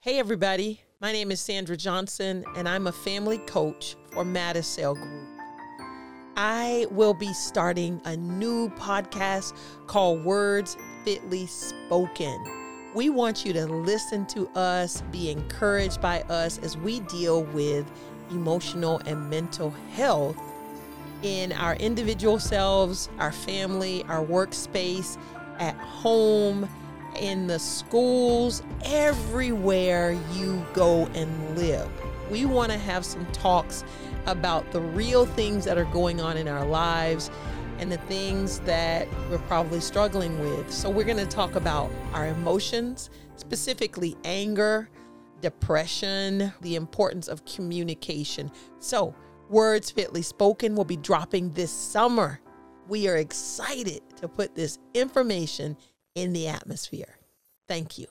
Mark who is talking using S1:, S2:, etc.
S1: Hey, everybody. My name is Sandra Johnson, and I'm a family coach for MADISEL Group. I will be starting a new podcast called Words Fitly Spoken. We want you to listen to us, be encouraged by us as we deal with emotional and mental health in our individual selves, our family, our workspace, at home, in the schools, everywhere you go and live. We want to have some talks about the real things that are going on in our lives and the things that we're probably struggling with. So, we're going to talk about our emotions, specifically anger, depression, the importance of communication. So, Words Fitly Spoken will be dropping this summer. We are excited to put this information in the atmosphere. Thank you.